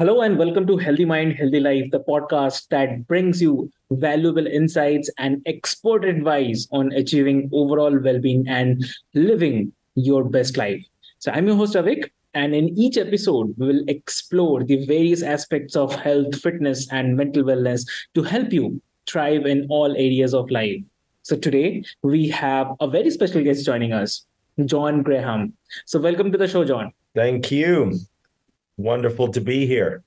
Hello and welcome to Healthy Mind, Healthy Life, the podcast that brings you valuable insights and expert advice on achieving overall well being and living your best life. So, I'm your host, Avik, and in each episode, we will explore the various aspects of health, fitness, and mental wellness to help you thrive in all areas of life. So, today we have a very special guest joining us, John Graham. So, welcome to the show, John. Thank you. Wonderful to be here.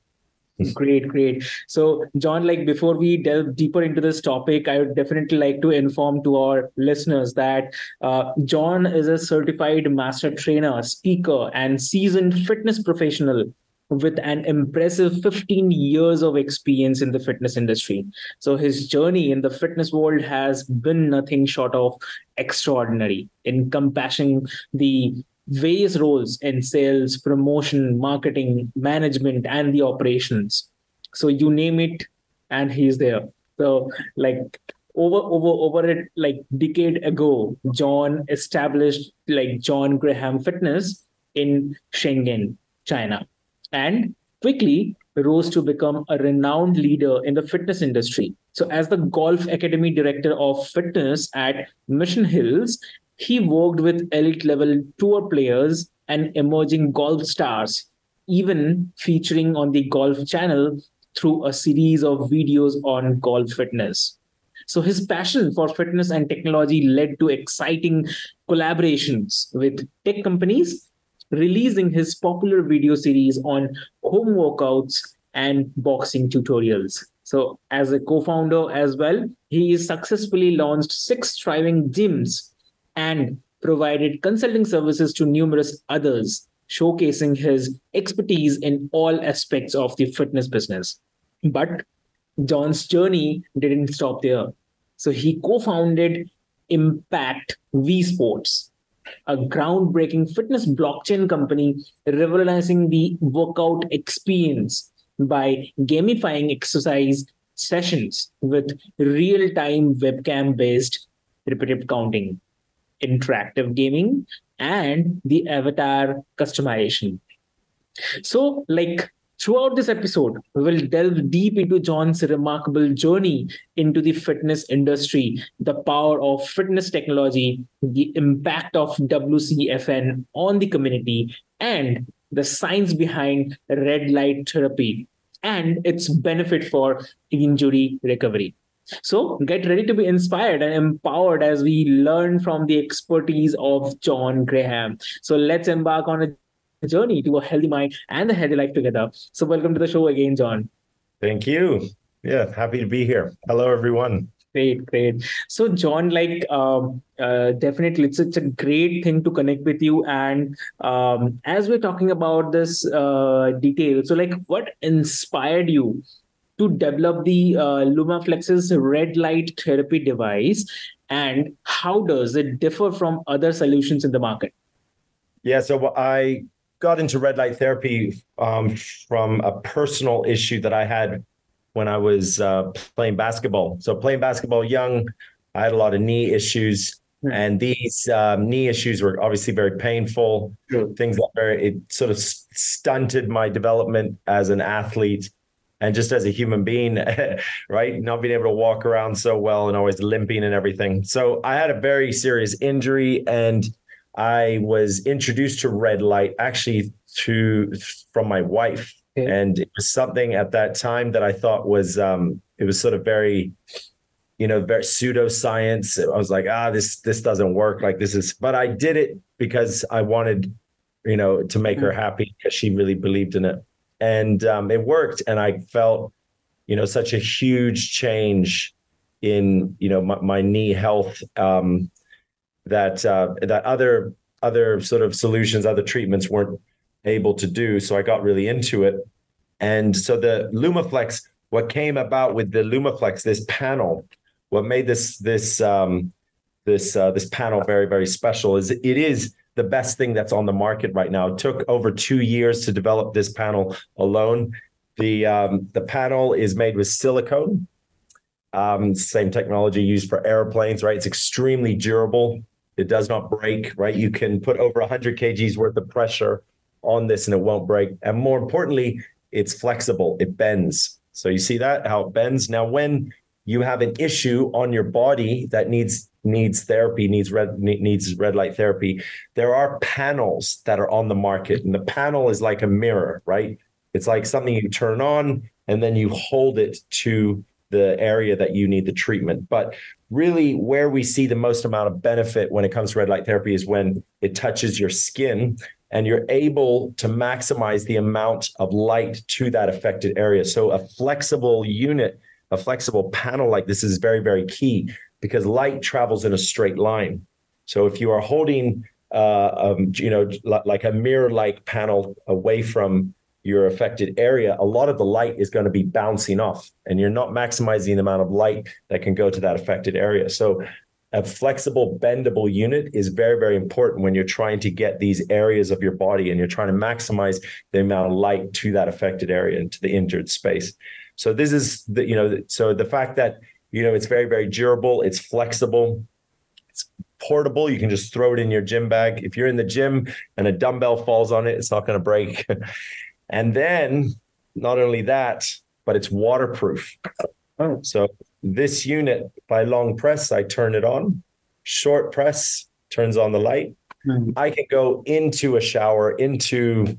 Great, great. So, John, like before we delve deeper into this topic, I would definitely like to inform to our listeners that uh, John is a certified master trainer, speaker, and seasoned fitness professional with an impressive 15 years of experience in the fitness industry. So, his journey in the fitness world has been nothing short of extraordinary, encompassing the various roles in sales, promotion, marketing, management, and the operations. So you name it, and he's there. So like over over over it like decade ago, John established like John Graham Fitness in Shenzhen, China, and quickly rose to become a renowned leader in the fitness industry. So, as the Golf Academy Director of Fitness at Mission Hills he worked with elite level tour players and emerging golf stars, even featuring on the Golf Channel through a series of videos on golf fitness. So his passion for fitness and technology led to exciting collaborations with tech companies, releasing his popular video series on home workouts and boxing tutorials. So, as a co founder as well, he successfully launched six thriving gyms and provided consulting services to numerous others, showcasing his expertise in all aspects of the fitness business. But John's journey didn't stop there. So he co founded Impact V Sports, a groundbreaking fitness blockchain company revolutionizing the workout experience by gamifying exercise sessions with real time webcam based repetitive counting interactive gaming and the avatar customization. So, like throughout this episode, we will delve deep into John's remarkable journey into the fitness industry, the power of fitness technology, the impact of WCFN on the community, and the science behind red light therapy and its benefit for injury recovery. So get ready to be inspired and empowered as we learn from the expertise of John Graham. So let's embark on a journey to a healthy mind and a healthy life together. So welcome to the show again, John. Thank you. Yeah, happy to be here. Hello, everyone. Great, great. So, John, like, um, uh, definitely, it's, it's a great thing to connect with you. And um, as we're talking about this uh, detail, so, like, what inspired you to develop the uh, LumaFlex's red light therapy device, and how does it differ from other solutions in the market? Yeah, so I got into red light therapy um, from a personal issue that I had when I was uh, playing basketball. So playing basketball young, I had a lot of knee issues. Hmm. And these um, knee issues were obviously very painful. Sure. Things that very it sort of stunted my development as an athlete and just as a human being, right? Not being able to walk around so well and always limping and everything. So I had a very serious injury and I was introduced to red light actually to from my wife. Okay. And it was something at that time that I thought was um, it was sort of very, you know, very pseudoscience. I was like, ah, this this doesn't work. Like this is, but I did it because I wanted, you know, to make mm-hmm. her happy because she really believed in it, and um, it worked. And I felt, you know, such a huge change in you know my, my knee health um, that uh, that other other sort of solutions, other treatments weren't able to do. So I got really into it. And so the Lumaflex, what came about with the Lumaflex, this panel, what made this this um, this uh, this panel very very special is it is the best thing that's on the market right now. It took over two years to develop this panel alone. The um, the panel is made with silicone, um, same technology used for airplanes, right? It's extremely durable. It does not break, right? You can put over 100 kgs worth of pressure on this and it won't break. And more importantly, it's flexible, it bends. So you see that how it bends. Now, when you have an issue on your body that needs needs therapy, needs red needs red light therapy, there are panels that are on the market, and the panel is like a mirror, right? It's like something you turn on and then you hold it to the area that you need the treatment. But really, where we see the most amount of benefit when it comes to red light therapy is when it touches your skin and you're able to maximize the amount of light to that affected area. So a flexible unit, a flexible panel like this is very, very key because light travels in a straight line. So if you are holding, uh, um, you know, like a mirror-like panel away from your affected area, a lot of the light is going to be bouncing off, and you're not maximizing the amount of light that can go to that affected area. So a flexible, bendable unit is very, very important when you're trying to get these areas of your body and you're trying to maximize the amount of light to that affected area and to the injured space. So this is the, you know, so the fact that, you know, it's very, very durable, it's flexible, it's portable. You can just throw it in your gym bag. If you're in the gym and a dumbbell falls on it, it's not going to break. and then not only that, but it's waterproof. Oh. So this unit by long press, I turn it on. Short press turns on the light. Mm-hmm. I can go into a shower, into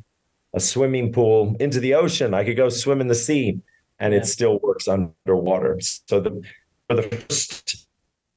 a swimming pool, into the ocean. I could go swim in the sea, and yeah. it still works underwater. So the for the first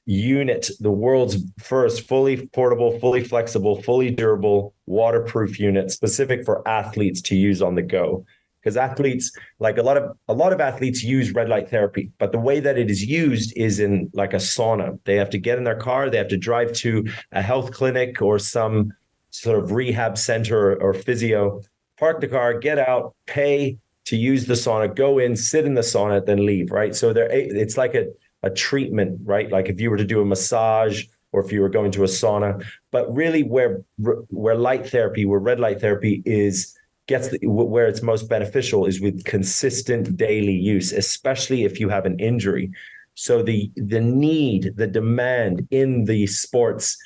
unit, the world's first fully portable, fully flexible, fully durable, waterproof unit specific for athletes to use on the go. Because athletes like a lot of a lot of athletes use red light therapy but the way that it is used is in like a sauna. They have to get in their car they have to drive to a health clinic or some sort of rehab center or, or physio park the car get out pay to use the sauna go in sit in the sauna then leave right? So there it's like a, a treatment right like if you were to do a massage or if you were going to a sauna but really where where light therapy where red light therapy is gets the, where it's most beneficial is with consistent daily use, especially if you have an injury. So the the need, the demand in the sports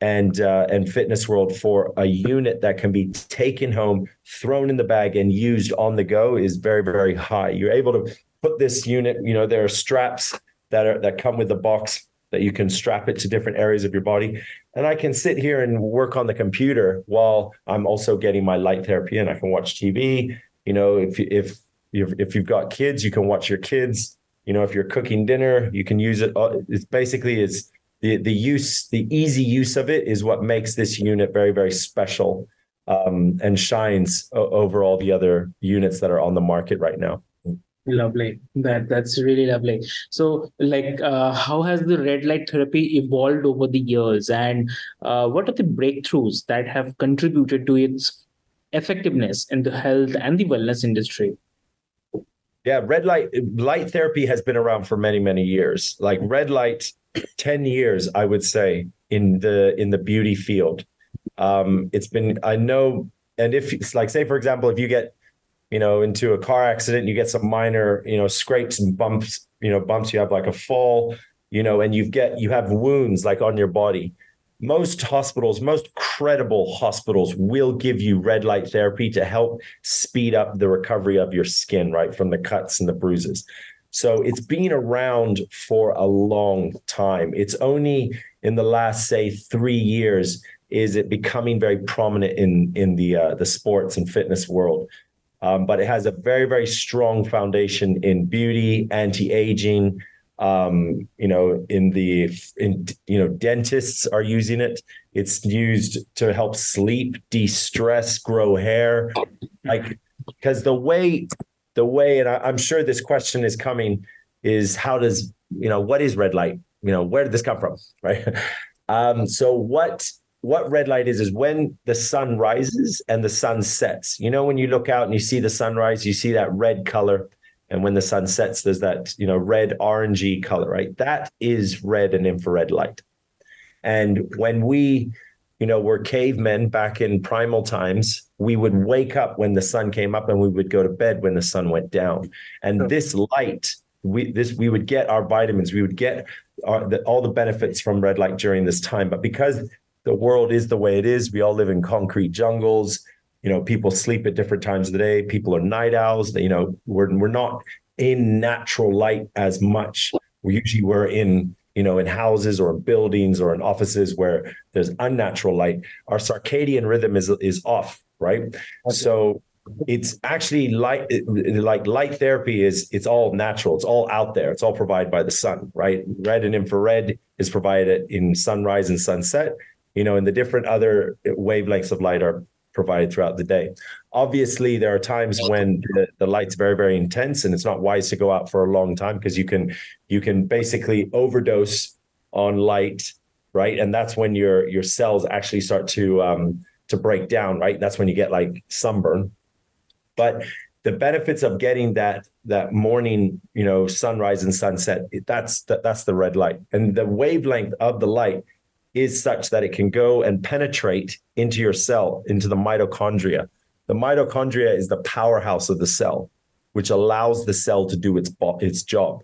and uh, and fitness world for a unit that can be taken home, thrown in the bag, and used on the go is very very high. You're able to put this unit. You know there are straps that are that come with the box that you can strap it to different areas of your body. And I can sit here and work on the computer while I'm also getting my light therapy and I can watch TV. You know, if if if you've got kids, you can watch your kids. You know, if you're cooking dinner, you can use it. Uh, it's basically it's the the use, the easy use of it is what makes this unit very very special um, and shines over all the other units that are on the market right now lovely. That that's really lovely. So like uh, how has the red light therapy evolved over the years? And uh, what are the breakthroughs that have contributed to its effectiveness in the health and the wellness industry? Yeah red light light therapy has been around for many many years. Like red light 10 years i would say in the in the beauty field. Um it's been i know and if it's like say for example if you get you know, into a car accident, you get some minor, you know, scrapes and bumps, you know, bumps, you have like a fall, you know, and you get you have wounds like on your body. Most hospitals, most credible hospitals will give you red light therapy to help speed up the recovery of your skin, right, from the cuts and the bruises. So it's been around for a long time. It's only in the last, say, three years is it becoming very prominent in in the uh, the sports and fitness world um, but it has a very very strong foundation in beauty, anti-aging. Um, you know, in the in you know, dentists are using it. It's used to help sleep, de-stress, grow hair, like because the way the way, and I, I'm sure this question is coming, is how does you know what is red light? You know, where did this come from, right? Um, so what what red light is is when the sun rises and the sun sets. You know, when you look out and you see the sunrise, you see that red color. And when the sun sets, there's that, you know, red orangey color, right? That is red and infrared light. And when we, you know, were cavemen back in primal times, we would wake up when the sun came up and we would go to bed when the sun went down. And this light, we this we would get our vitamins, we would get our, the, all the benefits from red light during this time. But because the world is the way it is. We all live in concrete jungles. You know, people sleep at different times of the day. People are night owls. You know, we're we're not in natural light as much. We usually we're in you know in houses or buildings or in offices where there's unnatural light. Our circadian rhythm is is off, right? Okay. So it's actually light like light therapy is it's all natural it's all out there it's all provided by the sun right red and infrared is provided in sunrise and sunset you know, and the different other wavelengths of light are provided throughout the day. Obviously, there are times when the, the, light's very, very intense, and it's not wise to go out for a long time because you can you can basically overdose on light, right? And that's when your your cells actually start to um, to break down, right? That's when you get like sunburn. But the benefits of getting that that morning, you know, sunrise and sunset, that's that, that's the red light, and the wavelength of the light is such that it can go and penetrate into your cell, into the mitochondria. The mitochondria is the powerhouse of the cell, which allows the cell to do its its job.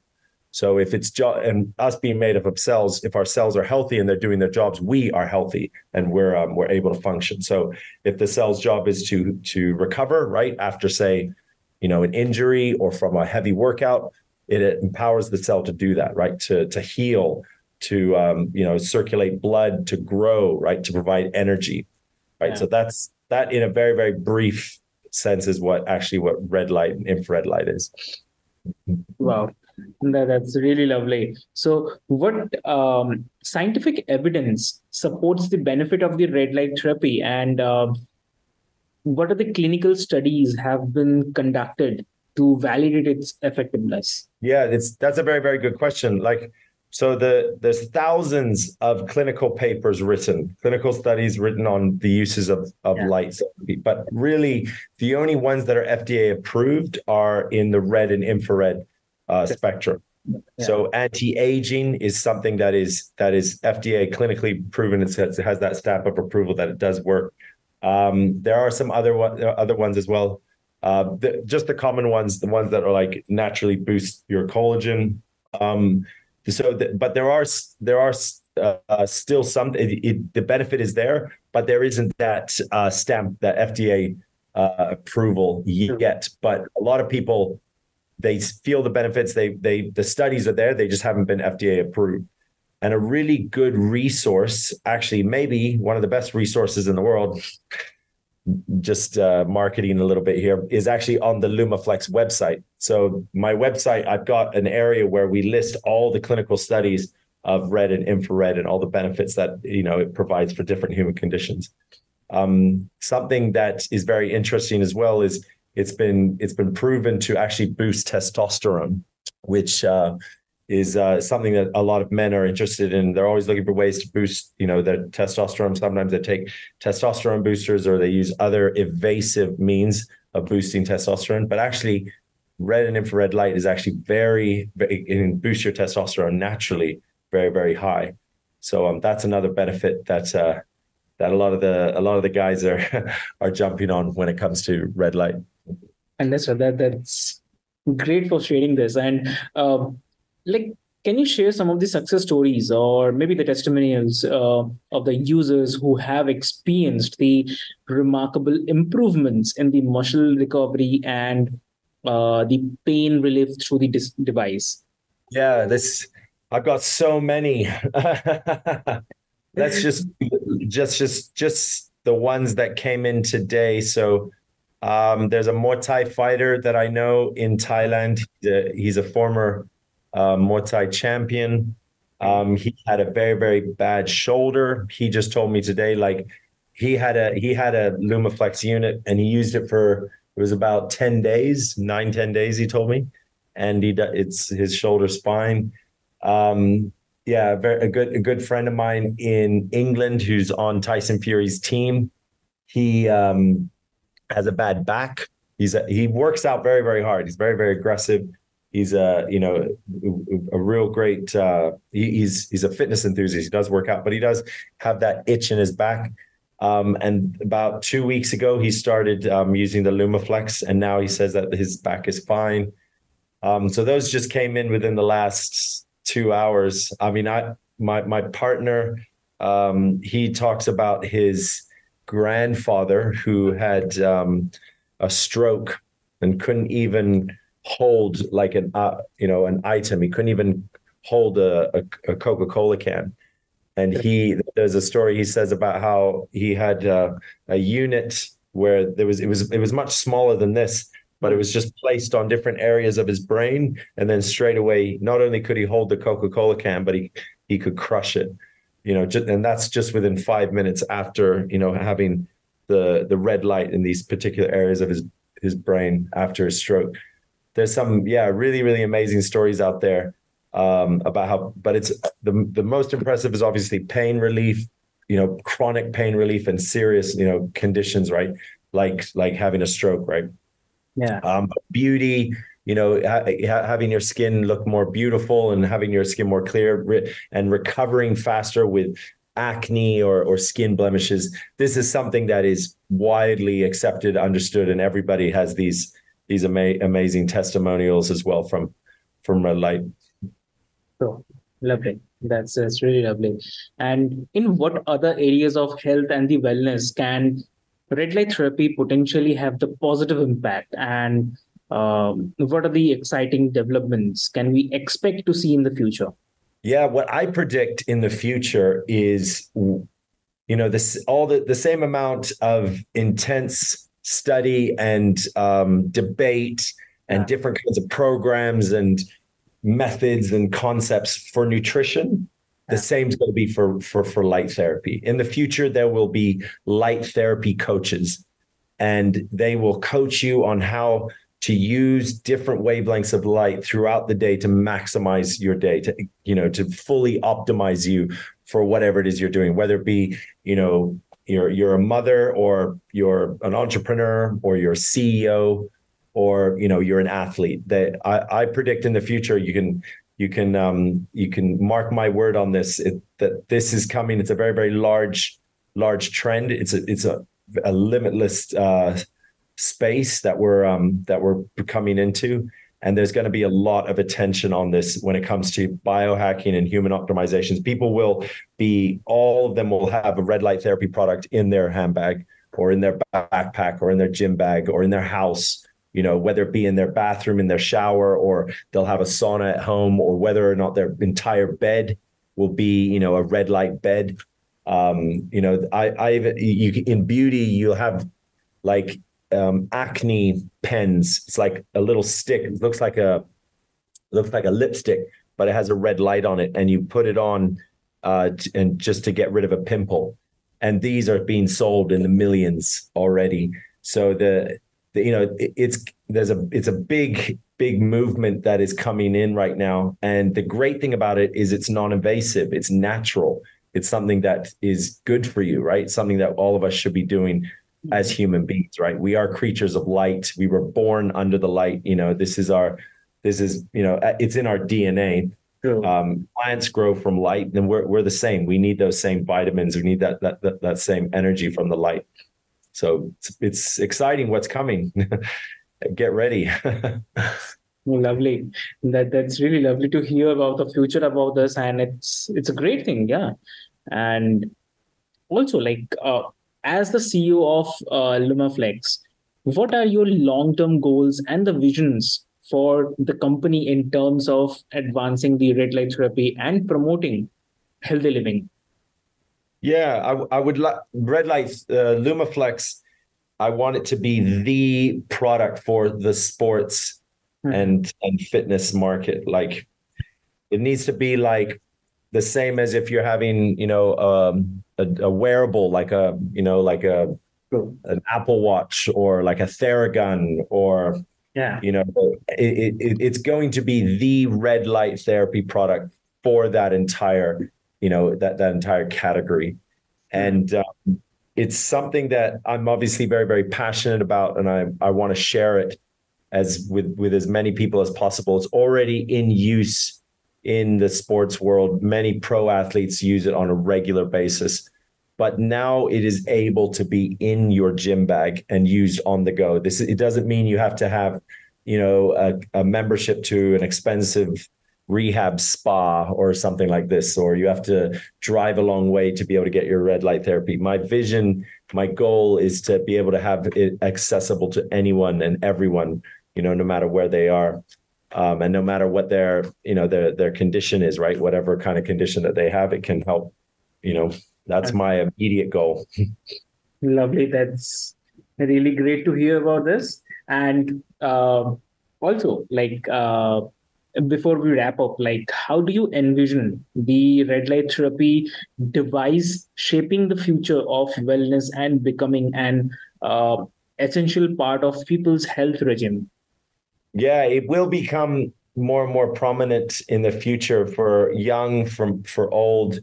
So if it's jo- and us being made up of cells, if our cells are healthy and they're doing their jobs, we are healthy and we're um, we're able to function. So if the cell's job is to to recover, right after say, you know, an injury or from a heavy workout, it, it empowers the cell to do that, right? To to heal, to um, you know circulate blood to grow right to provide energy right? Yeah. so that's that in a very very brief sense is what actually what red light and infrared light is. Wow. That's really lovely. So what um, scientific evidence supports the benefit of the red light therapy? And uh, what are the clinical studies have been conducted to validate its effectiveness? Yeah it's that's a very very good question. Like so the there's thousands of clinical papers written, clinical studies written on the uses of, of yeah. light, but really the only ones that are FDA approved are in the red and infrared uh, spectrum. Yeah. So anti-aging is something that is that is FDA clinically proven. It has, it has that stamp of approval that it does work. Um, there are some other one, other ones as well. Uh, the, just the common ones, the ones that are like naturally boost your collagen. Um, so, the, but there are there are uh, still some. It, it, the benefit is there, but there isn't that uh, stamp, that FDA uh, approval yet. But a lot of people they feel the benefits. They they the studies are there. They just haven't been FDA approved. And a really good resource, actually, maybe one of the best resources in the world, just uh, marketing a little bit here is actually on the lumaflex website. So my website i've got an area where we list all the clinical studies of red and infrared and all the benefits that you know it provides for different human conditions. Um, something that is very interesting as well is it's been it's been proven to actually boost testosterone which uh, is uh, something that a lot of men are interested in. They're always looking for ways to boost, you know, their testosterone. Sometimes they take testosterone boosters or they use other evasive means of boosting testosterone. But actually, red and infrared light is actually very, very it boost your testosterone naturally very, very high. So um, that's another benefit that uh, that a lot of the a lot of the guys are are jumping on when it comes to red light. And that's that that's great for sharing this and. Uh, like can you share some of the success stories or maybe the testimonials uh, of the users who have experienced the remarkable improvements in the muscle recovery and uh, the pain relief through the dis- device? Yeah this i've got so many. That's just just just just the ones that came in today. So Um, there's a Muay Thai fighter that I know in Thailand. Uh, he's a former uh, Muay Thai champion. Um, he had a very very bad shoulder. He just told me today, like he had a he had a Lumaflex unit and he used it for it was about 10 days, nine, 10 days, he told me. And he it's his shoulder spine. Um, yeah, a, very, a good a good friend of mine in England who's on Tyson Fury's team. He um, has a bad back. He's a, he works out very very hard. He's very very aggressive. He's a you know a, real great. Uh, he, he's he's a fitness enthusiast. He does work out, but he does have that itch in his back. Um, and about two weeks ago, he started um, using the Lumaflex, and now he says that his back is fine. Um, so those just came in within the last two hours. I mean, I my my partner, um, he talks about his grandfather who had um, a stroke and couldn't even hold like an uh, you know an item. He couldn't even hold a, a, a Coca Cola can. And he there's a story he says about how he had uh, a unit where there was it was it was much smaller than this but it was just placed on different areas of his brain. And then straight away not only could he hold the coca-cola can but he he could crush it you know and that's just within five minutes after you know having the the red light in these particular areas of his his brain after his stroke there's some yeah really really amazing stories out there um, about how, but it's the the most impressive is obviously pain relief, you know, chronic pain relief and serious, you know, conditions, right? Like like having a stroke, right? Yeah. Um, beauty, you know, ha- having your skin look more beautiful and having your skin more clear re- and recovering faster with acne or, or skin blemishes. This is something that is widely accepted, understood, and everybody has these these ama- amazing testimonials as well from from red light. So lovely. That's that's really lovely. And in what other areas of health and the wellness can red light therapy potentially have the positive impact? And um, what are the exciting developments can we expect to see in the future? Yeah, what I predict in the future is, you know, this all the the same amount of intense study and um, debate and yeah. different kinds of programs and methods and concepts for nutrition. The same is going to be for for for light therapy. In the future there will be light therapy coaches and they will coach you on how to use different wavelengths of light throughout the day to maximize your day to you know to fully optimize you for whatever it is you're doing whether it be you know you're you're a mother or you're an entrepreneur or you're a CEO or you know you're an athlete that I, I predict in the future you can you can um, you can mark my word on this. It, that this is coming. It's a very very large large trend. It's a it's a, a limitless uh, space that we're um, that we're coming into and there's going to be a lot of attention on this when it comes to biohacking and human optimizations people will be all of them will have a red light therapy product in their handbag or in their backpack or in their gym bag or in their house you know, whether it be in their bathroom, in their shower, or they'll have a sauna at home, or whether or not their entire bed will be, you know, a red light bed. Um, you know, I, I've, you in beauty, you'll have like um, acne pens. It's like a little stick. It looks like a looks like a lipstick, but it has a red light on it, and you put it on, uh, and just to get rid of a pimple. And these are being sold in the millions already. So the you know it's there's a it's a big big movement that is coming in right now and the great thing about it is it's non-invasive it's natural it's something that is good for you right something that all of us should be doing as human beings right we are creatures of light we were born under the light you know this is our this is you know it's in our dna um, plants grow from light and we're, we're the same we need those same vitamins we need that, that that that same energy from the light so it's, it's exciting what's coming. Get ready. lovely. That that's really lovely to hear about the future about this, and it's it's a great thing, yeah. And also, like uh, as the CEO of uh, Lumaflex, what are your long-term goals and the visions for the company in terms of advancing the red light therapy and promoting healthy living? Yeah, I, I would like red light uh, Lumaflex I want it to be the product for the sports Mhm. and and fitness market. Like it needs to be like the same as if you're having, you know, um, a, a wearable like a, you know, like a an Apple Watch or like a Theragun or Yeah. you know it, it, it's going to be the red light therapy product for that entire you know that that entire category. And um, it's something that i'm obviously very very passionate about and i i want to share it as with with as many people as possible. It's already in use in the sports world many pro athletes use it on a regular basis but now it is able to be in your gym bag and used on the go. This it doesn't mean you have to have, you know, a, a membership to an expensive rehab spa or something like this, or you have to drive a long way to be able to get your red light therapy. My vision, my goal is to be able to have it accessible to anyone and everyone, you know, no matter where they are. Um, and no matter what their, you know, their their condition is, right? Whatever kind of condition that they have, it can help, you know, that's my immediate goal. Lovely. That's really great to hear about this. And uh, also, like, uh, before we wrap up, like, how do you envision the red light therapy device shaping the future of wellness and becoming an uh, essential part of people's health regime? Yeah, it will become more and more prominent in the future for young, from for old,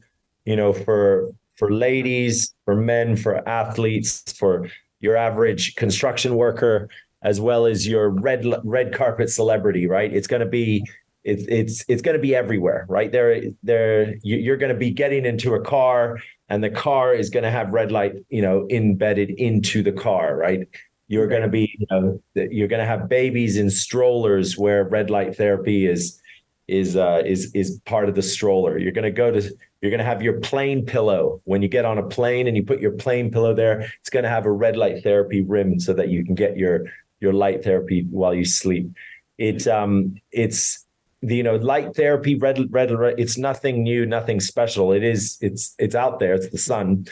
you know, for for ladies, for men, for athletes, for your average construction worker, as well as your red red carpet celebrity. Right? It's going to be it's it's it's going to be everywhere. Right? There there you're going to be getting into a car, and the car is going to have red light, you know, embedded into the car. Right? You're going to be, you know, you're going to have babies in strollers where red light therapy is is uh, is is part of the stroller. You're going to go to you're going to have your plane pillow when you get on a plane and you put your plane pillow there. It's going to have a red light therapy rim so that you can get your your light therapy while you sleep. It um it's the you know light therapy red red red it's nothing new nothing special it is it's it's out there it's the sun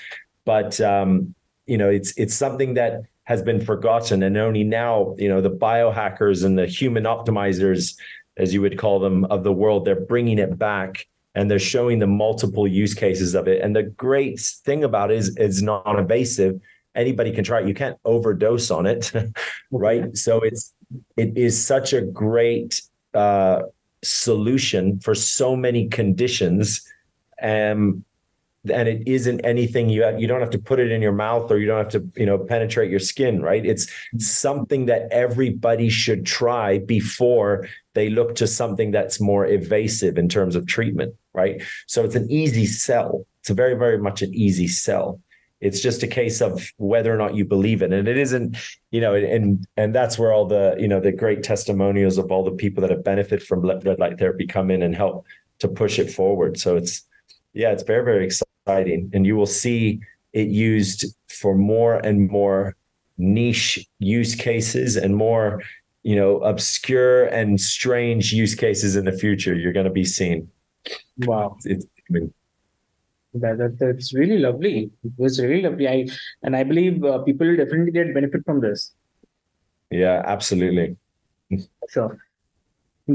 but um you know it's it's something that has been forgotten. And only now you know the biohackers and the human optimizers as you would call them of the world they're bringing it back and they're showing the multiple use cases of it. And the great thing about it is it's non-invasive anybody can try it. You can't overdose on it right? So it's it is such a great uh solution for so many conditions. Um and it isn't anything you have, you don't have to put it in your mouth or you don't have to you know penetrate your skin right? It's something that everybody should try before they look to something that's more evasive in terms of treatment right? So it's an easy sell. It's a very very much an easy sell. It's just a case of whether or not you believe it. And it isn't you know and and that's where all the you know the great testimonials of all the people that have benefited from red light therapy come in and help to push it forward. So it's yeah it's very very exciting. And you will see it used for more and more niche use cases and more you know obscure and strange use cases in the future you're going to be seeing. Wow. It's, I mean, that, that that's really lovely. It was really lovely. I and i believe uh, people will definitely get benefit from this. Yeah absolutely. Sure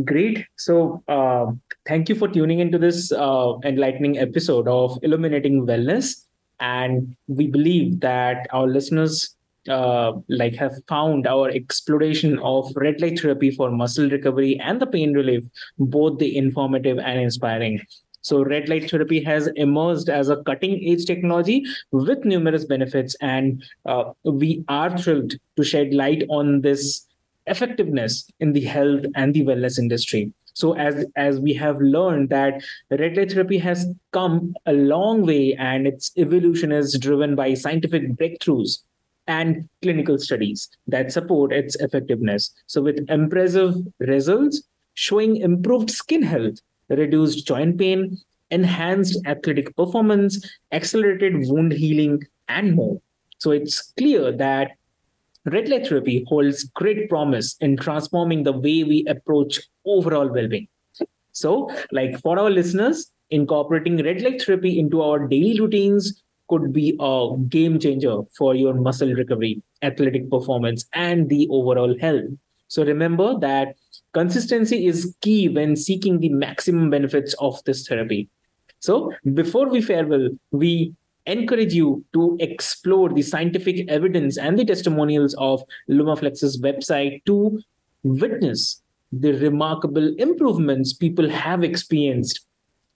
great. So uh, thank you for tuning into this uh, enlightening episode of illuminating wellness. And we believe that our listeners uh, like have found our exploration of red light therapy for muscle recovery and the pain relief both the informative and inspiring. So red light therapy has emerged as a cutting edge technology with numerous benefits. And uh, we are thrilled to shed light on this effectiveness in the health and the wellness industry. So as as we have learned that red light therapy has come a long way and its evolution is driven by scientific breakthroughs and clinical studies that support its effectiveness. So with impressive results showing improved skin health reduced joint pain enhanced athletic performance accelerated wound healing and more. So it's clear that red light therapy holds great promise in transforming the way we approach overall well-being so like for our listeners incorporating red light therapy into our daily routines could be a game changer for your muscle recovery athletic performance and the overall health. So remember that consistency is key when seeking the maximum benefits of this therapy. So before we farewell, we encourage you to explore the scientific evidence and the testimonials of LumaFlex's website to witness the remarkable improvements people have experienced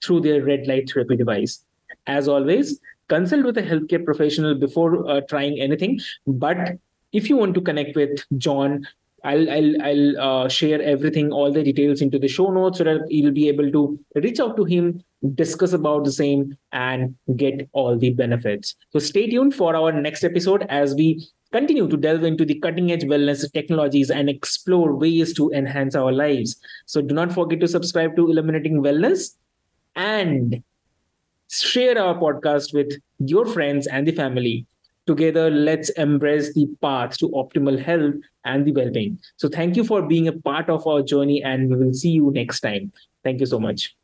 through their red light therapy device. As always, consult with a healthcare professional before uh, trying anything. But if you want to connect with John, I'll I'll I'll uh, share everything, all the details into the show notes, so that you'll be able to reach out to him, discuss about the same, and get all the benefits. So stay tuned for our next episode as we continue to delve into the cutting edge wellness technologies and explore ways to enhance our lives. So do not forget to subscribe to Illuminating Wellness and share our podcast with your friends and the family. Together, let's embrace the path to optimal health and the well being. So, thank you for being a part of our journey, and we will see you next time. Thank you so much.